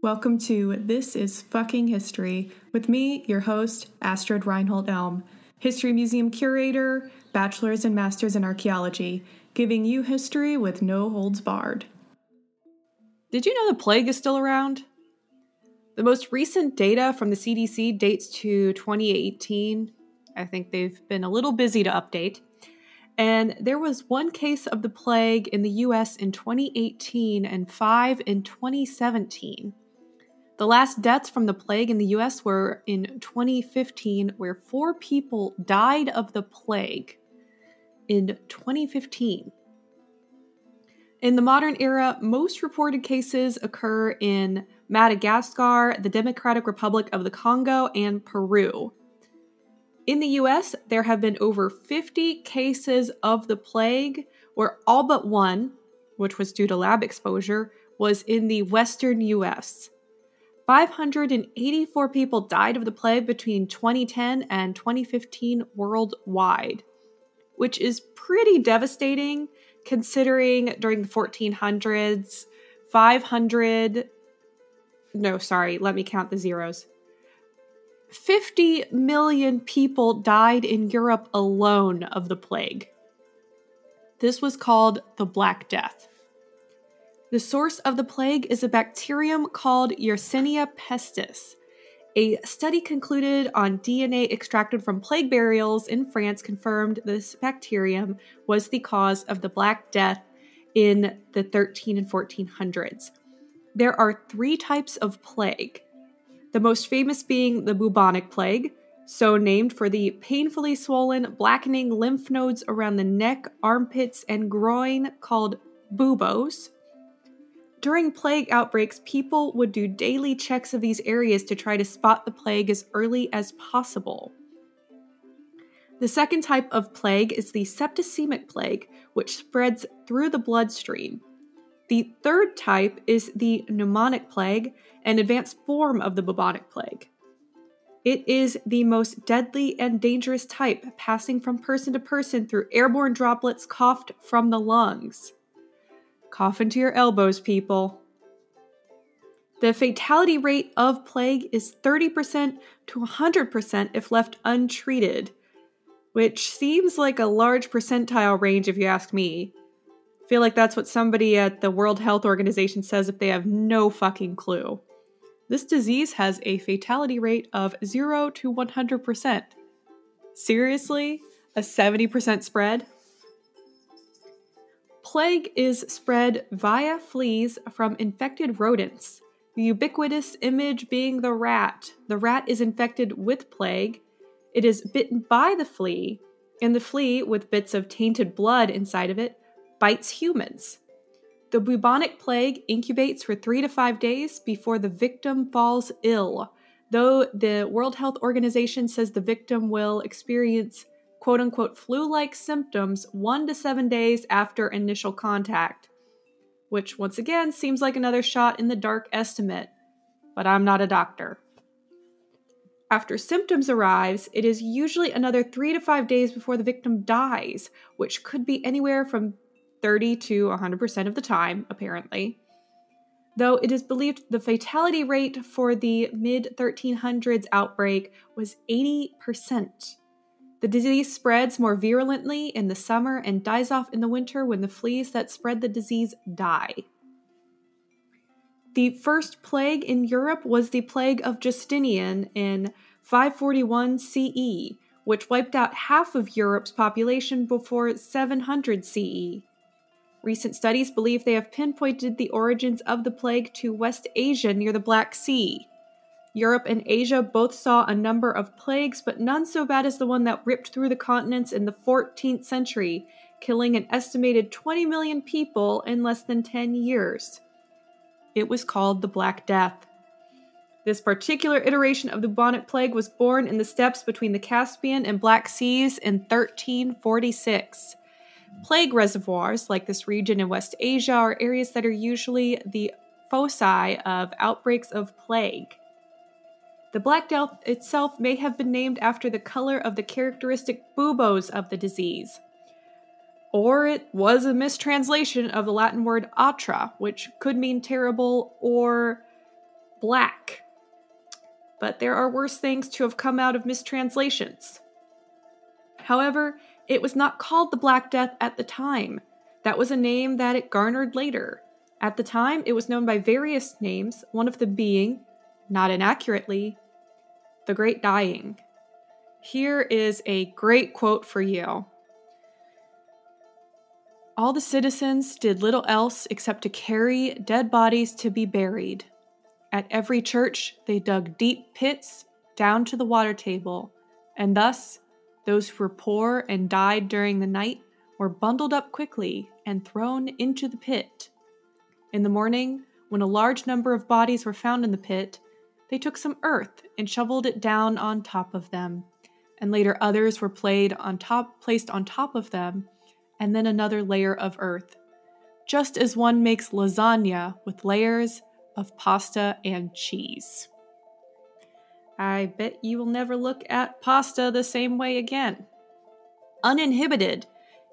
Welcome to This is Fucking History with me, your host, Astrid Reinhold Elm, History Museum curator, bachelor's and master's in archaeology, giving you history with no holds barred. Did you know the plague is still around? The most recent data from the CDC dates to 2018. I think they've been a little busy to update. And there was one case of the plague in the US in 2018 and five in 2017. The last deaths from the plague in the US were in 2015, where four people died of the plague in 2015. In the modern era, most reported cases occur in Madagascar, the Democratic Republic of the Congo, and Peru. In the US, there have been over 50 cases of the plague, where all but one, which was due to lab exposure, was in the western US. 584 people died of the plague between 2010 and 2015 worldwide, which is pretty devastating considering during the 1400s, 500 no, sorry, let me count the zeros. 50 million people died in Europe alone of the plague. This was called the Black Death. The source of the plague is a bacterium called Yersinia pestis. A study concluded on DNA extracted from plague burials in France confirmed this bacterium was the cause of the Black Death in the 13 and 1400s. There are three types of plague the most famous being the bubonic plague, so named for the painfully swollen, blackening lymph nodes around the neck, armpits, and groin called buboes. During plague outbreaks, people would do daily checks of these areas to try to spot the plague as early as possible. The second type of plague is the septicemic plague, which spreads through the bloodstream. The third type is the pneumonic plague, an advanced form of the bubonic plague. It is the most deadly and dangerous type, passing from person to person through airborne droplets coughed from the lungs. Cough into your elbows, people. The fatality rate of plague is 30% to 100% if left untreated, which seems like a large percentile range if you ask me feel like that's what somebody at the World Health Organization says if they have no fucking clue. This disease has a fatality rate of 0 to 100%. Seriously? A 70% spread? Plague is spread via fleas from infected rodents. The ubiquitous image being the rat. The rat is infected with plague. It is bitten by the flea, and the flea, with bits of tainted blood inside of it, bites humans. The bubonic plague incubates for three to five days before the victim falls ill, though the World Health Organization says the victim will experience quote unquote flu like symptoms one to seven days after initial contact, which once again seems like another shot in the dark estimate, but I'm not a doctor. After symptoms arrives, it is usually another 3 to 5 days before the victim dies, which could be anywhere from 30 to 100% of the time, apparently. Though it is believed the fatality rate for the mid 1300s outbreak was 80%. The disease spreads more virulently in the summer and dies off in the winter when the fleas that spread the disease die. The first plague in Europe was the plague of Justinian in 541 CE, which wiped out half of Europe's population before 700 CE. Recent studies believe they have pinpointed the origins of the plague to West Asia near the Black Sea. Europe and Asia both saw a number of plagues, but none so bad as the one that ripped through the continents in the 14th century, killing an estimated 20 million people in less than 10 years. It was called the Black Death. This particular iteration of the bubonic plague was born in the steppes between the Caspian and Black Seas in 1346. Plague reservoirs, like this region in West Asia, are areas that are usually the foci of outbreaks of plague. The Black Death itself may have been named after the color of the characteristic buboes of the disease. Or it was a mistranslation of the Latin word atra, which could mean terrible or black. But there are worse things to have come out of mistranslations. However, it was not called the Black Death at the time. That was a name that it garnered later. At the time, it was known by various names, one of them being, not inaccurately, the Great Dying. Here is a great quote for you. All the citizens did little else except to carry dead bodies to be buried. At every church, they dug deep pits down to the water table, and thus those who were poor and died during the night were bundled up quickly and thrown into the pit. In the morning, when a large number of bodies were found in the pit, they took some earth and shoveled it down on top of them, and later others were on top, placed on top of them, and then another layer of earth, just as one makes lasagna with layers of pasta and cheese. I bet you will never look at pasta the same way again. Uninhibited,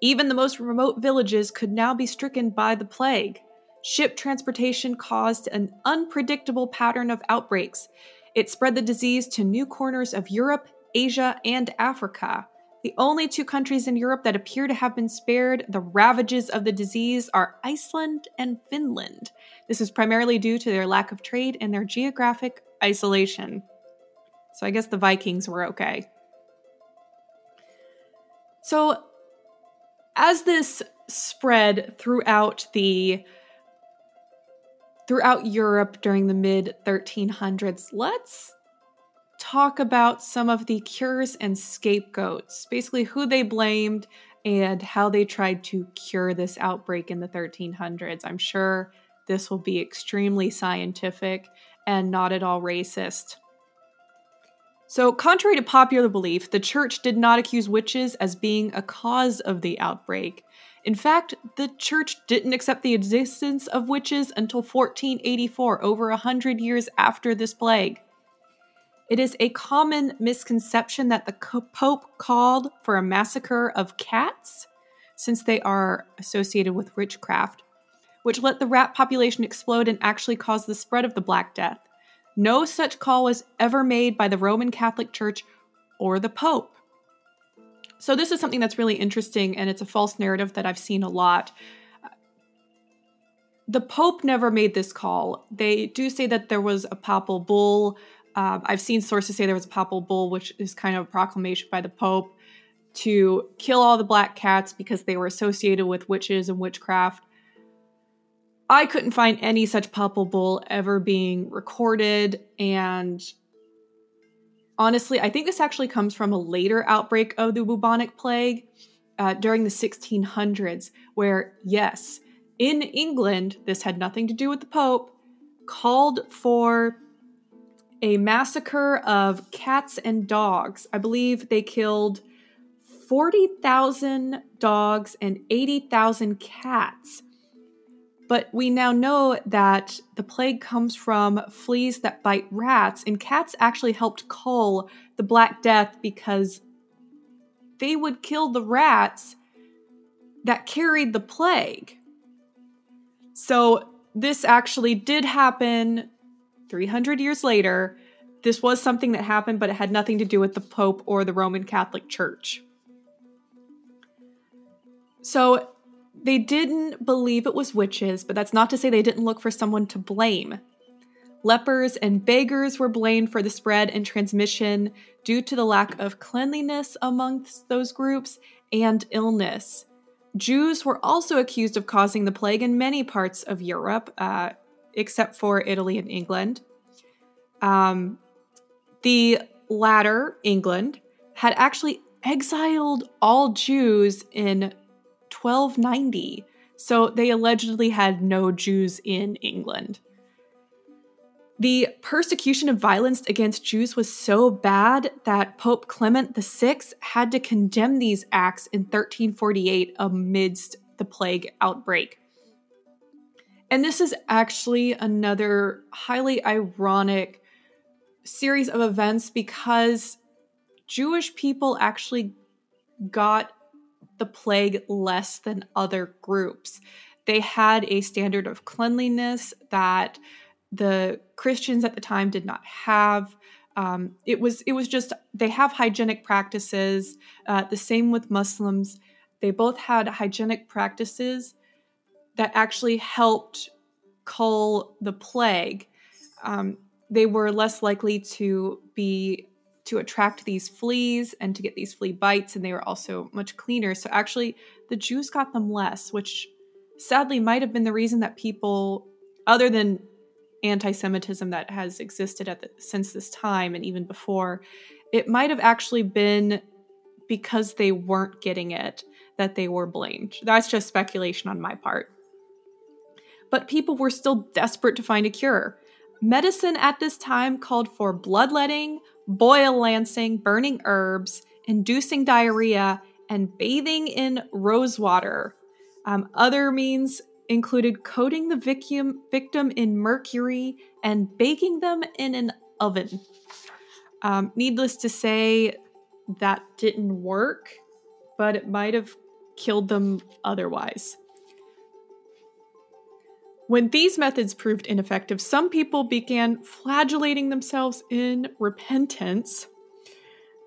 even the most remote villages could now be stricken by the plague. Ship transportation caused an unpredictable pattern of outbreaks. It spread the disease to new corners of Europe, Asia, and Africa. The only two countries in Europe that appear to have been spared the ravages of the disease are Iceland and Finland. This is primarily due to their lack of trade and their geographic isolation. So I guess the Vikings were okay. So, as this spread throughout the throughout Europe during the mid 1300s, let's talk about some of the cures and scapegoats, basically who they blamed and how they tried to cure this outbreak in the 1300s. I'm sure this will be extremely scientific and not at all racist. So, contrary to popular belief, the church did not accuse witches as being a cause of the outbreak. In fact, the church didn't accept the existence of witches until 1484, over a hundred years after this plague. It is a common misconception that the Pope called for a massacre of cats, since they are associated with witchcraft, which let the rat population explode and actually cause the spread of the Black Death. No such call was ever made by the Roman Catholic Church or the Pope. So, this is something that's really interesting, and it's a false narrative that I've seen a lot. The Pope never made this call. They do say that there was a papal bull. Uh, I've seen sources say there was a papal bull, which is kind of a proclamation by the Pope to kill all the black cats because they were associated with witches and witchcraft. I couldn't find any such papal bull ever being recorded. And honestly, I think this actually comes from a later outbreak of the bubonic plague uh, during the 1600s, where, yes, in England, this had nothing to do with the Pope, called for a massacre of cats and dogs. I believe they killed 40,000 dogs and 80,000 cats but we now know that the plague comes from fleas that bite rats, and cats actually helped cull the Black Death because they would kill the rats that carried the plague. So, this actually did happen 300 years later. This was something that happened, but it had nothing to do with the Pope or the Roman Catholic Church. So, they didn't believe it was witches, but that's not to say they didn't look for someone to blame. Lepers and beggars were blamed for the spread and transmission due to the lack of cleanliness amongst those groups and illness. Jews were also accused of causing the plague in many parts of Europe, uh, except for Italy and England. Um, the latter, England, had actually exiled all Jews in 1290. So they allegedly had no Jews in England. The persecution and violence against Jews was so bad that Pope Clement VI had to condemn these acts in 1348 amidst the plague outbreak. And this is actually another highly ironic series of events because Jewish people actually got the plague less than other groups. They had a standard of cleanliness that the Christians at the time did not have. Um, it was it was just they have hygienic practices. Uh, the same with Muslims. They both had hygienic practices that actually helped cull the plague. Um, they were less likely to be to attract these fleas and to get these flea bites, and they were also much cleaner. So actually, the Jews got them less, which sadly might have been the reason that people, other than anti-Semitism that has existed at the, since this time and even before, it might have actually been because they weren't getting it that they were blamed. That's just speculation on my part. But people were still desperate to find a cure. Medicine at this time called for bloodletting, boil lancing, burning herbs, inducing diarrhea, and bathing in rose water. Um, other means included coating the victim, victim in mercury and baking them in an oven. Um, needless to say, that didn't work, but it might have killed them otherwise. When these methods proved ineffective, some people began flagellating themselves in repentance.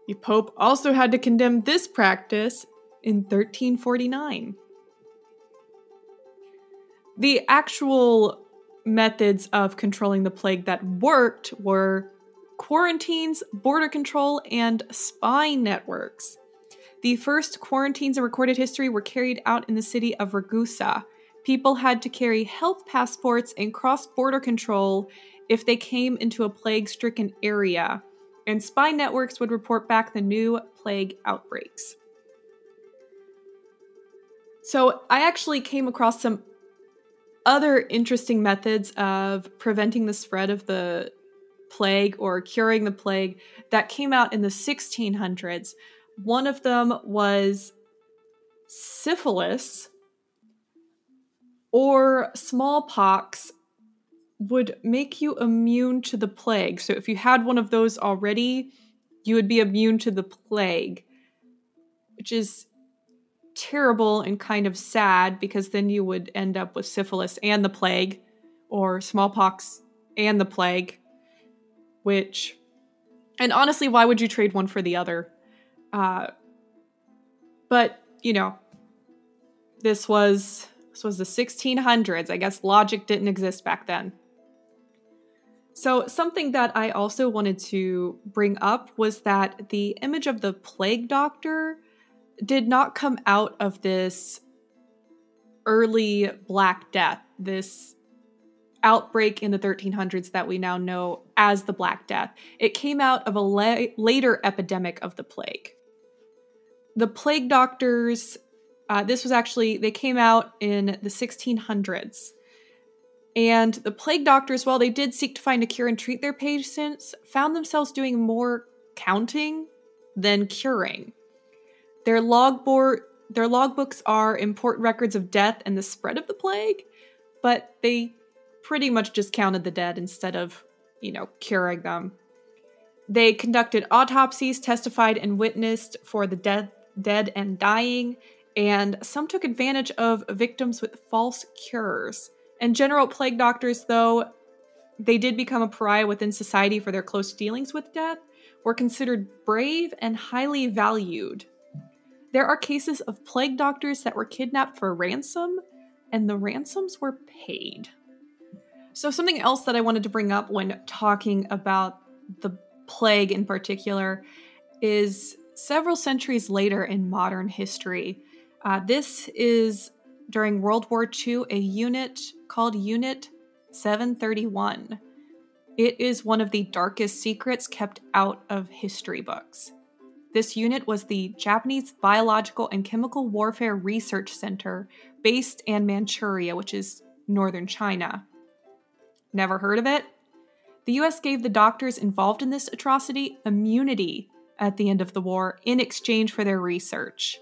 The Pope also had to condemn this practice in 1349. The actual methods of controlling the plague that worked were quarantines, border control, and spy networks. The first quarantines in recorded history were carried out in the city of Ragusa, people had to carry health passports and cross border control if they came into a plague stricken area, and spy networks would report back the new plague outbreaks. So, I actually came across some other interesting methods of preventing the spread of the plague or curing the plague that came out in the 1600s. One of them was syphilis, or smallpox would make you immune to the plague. So if you had one of those already, you would be immune to the plague, which is terrible and kind of sad because then you would end up with syphilis and the plague, or smallpox and the plague, which, and honestly, why would you trade one for the other? Uh, but, you know, this was this was the 1600s. I guess logic didn't exist back then. So, something that I also wanted to bring up was that the image of the plague doctor did not come out of this early Black Death, this outbreak in the 1300s that we now know as the Black Death. It came out of a la- later epidemic of the plague. The plague doctors uh, this was actually, they came out in the 1600s. And the plague doctors, while they did seek to find a cure and treat their patients, found themselves doing more counting than curing. Their logboard their logbooks are important records of death and the spread of the plague, but they pretty much just counted the dead instead of, you know, curing them. They conducted autopsies, testified and witnessed for the dead, dead and dying, and some took advantage of victims with false cures. And general plague doctors, though they did become a pariah within society for their close dealings with death, were considered brave and highly valued. There are cases of plague doctors that were kidnapped for ransom, and the ransoms were paid. So, something else that I wanted to bring up when talking about the plague in particular is several centuries later in modern history, uh, this is during World War II, a unit called Unit 731. It is one of the darkest secrets kept out of history books. This unit was the Japanese Biological and Chemical Warfare Research Center based in Manchuria, which is northern China. Never heard of it? The US gave the doctors involved in this atrocity immunity at the end of the war in exchange for their research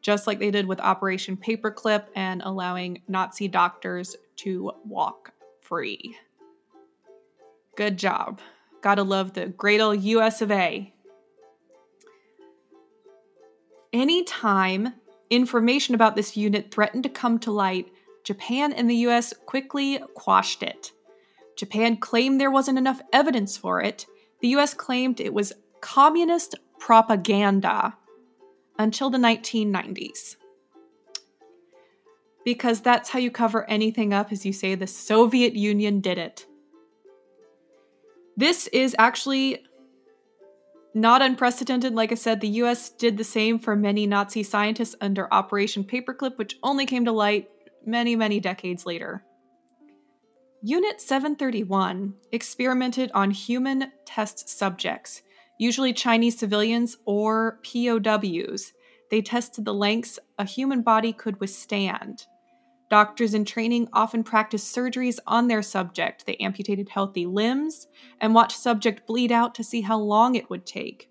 just like they did with Operation Paperclip and allowing Nazi doctors to walk free. Good job. Gotta love the great old US of A. Anytime information about this unit threatened to come to light, Japan and the US quickly quashed it. Japan claimed there wasn't enough evidence for it. The US claimed it was communist propaganda until the 1990s. Because that's how you cover anything up, as you say the Soviet Union did it. This is actually not unprecedented. Like I said, the US did the same for many Nazi scientists under Operation Paperclip, which only came to light many, many decades later. Unit 731 experimented on human test subjects, usually Chinese civilians or POWs. They tested the lengths a human body could withstand. Doctors in training often practiced surgeries on their subject. They amputated healthy limbs and watched subject bleed out to see how long it would take.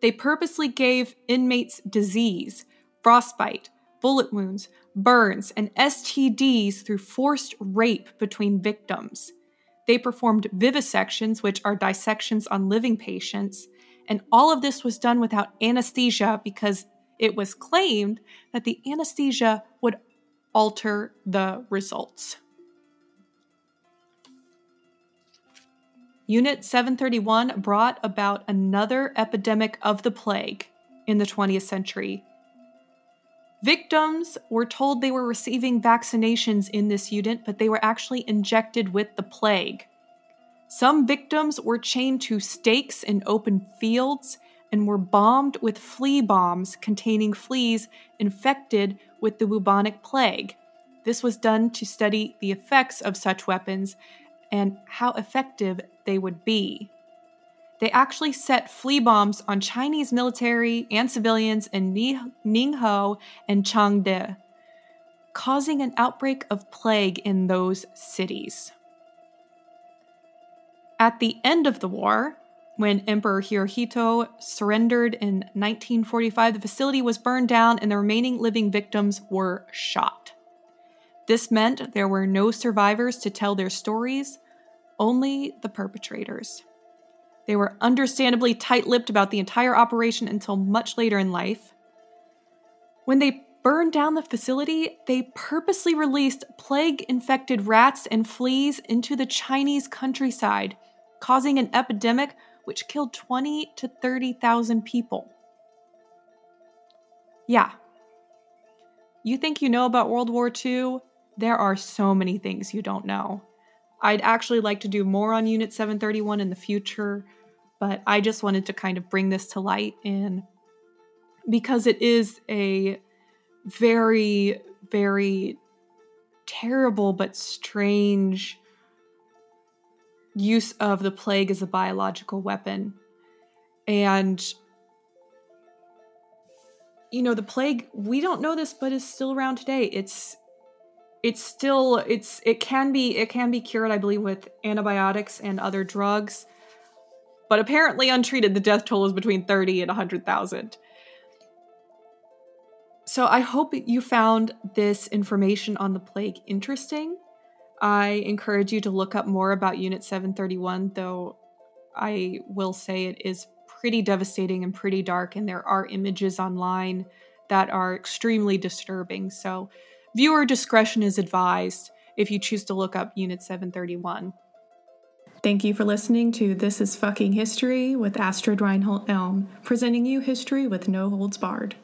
They purposely gave inmates disease, frostbite, bullet wounds, burns, and STDs through forced rape between victims. They performed vivisections, which are dissections on living patients, and all of this was done without anesthesia because it was claimed that the anesthesia would alter the results. Unit 731 brought about another epidemic of the plague in the 20th century Victims were told they were receiving vaccinations in this unit, but they were actually injected with the plague. Some victims were chained to stakes in open fields and were bombed with flea bombs containing fleas infected with the bubonic plague. This was done to study the effects of such weapons and how effective they would be they actually set flea bombs on Chinese military and civilians in Ningbo and Changde, causing an outbreak of plague in those cities. At the end of the war, when Emperor Hirohito surrendered in 1945, the facility was burned down and the remaining living victims were shot. This meant there were no survivors to tell their stories, only the perpetrators. They were understandably tight lipped about the entire operation until much later in life. When they burned down the facility, they purposely released plague infected rats and fleas into the Chinese countryside, causing an epidemic which killed 20 to 30,000 people. Yeah. You think you know about World War II? There are so many things you don't know. I'd actually like to do more on Unit 731 in the future but I just wanted to kind of bring this to light in because it is a very, very terrible but strange use of the plague as a biological weapon. And you know, the plague, we don't know this, but is still around today. It's it's still it's it can be it can be cured, I believe, with antibiotics and other drugs but apparently untreated, the death toll is between 30 and 100,000. So I hope you found this information on the plague interesting. I encourage you to look up more about Unit 731, though I will say it is pretty devastating and pretty dark, and there are images online that are extremely disturbing. So, viewer discretion is advised if you choose to look up Unit 731. Thank you for listening to This is Fucking History with Astrid Reinhold Elm, presenting you history with no holds barred.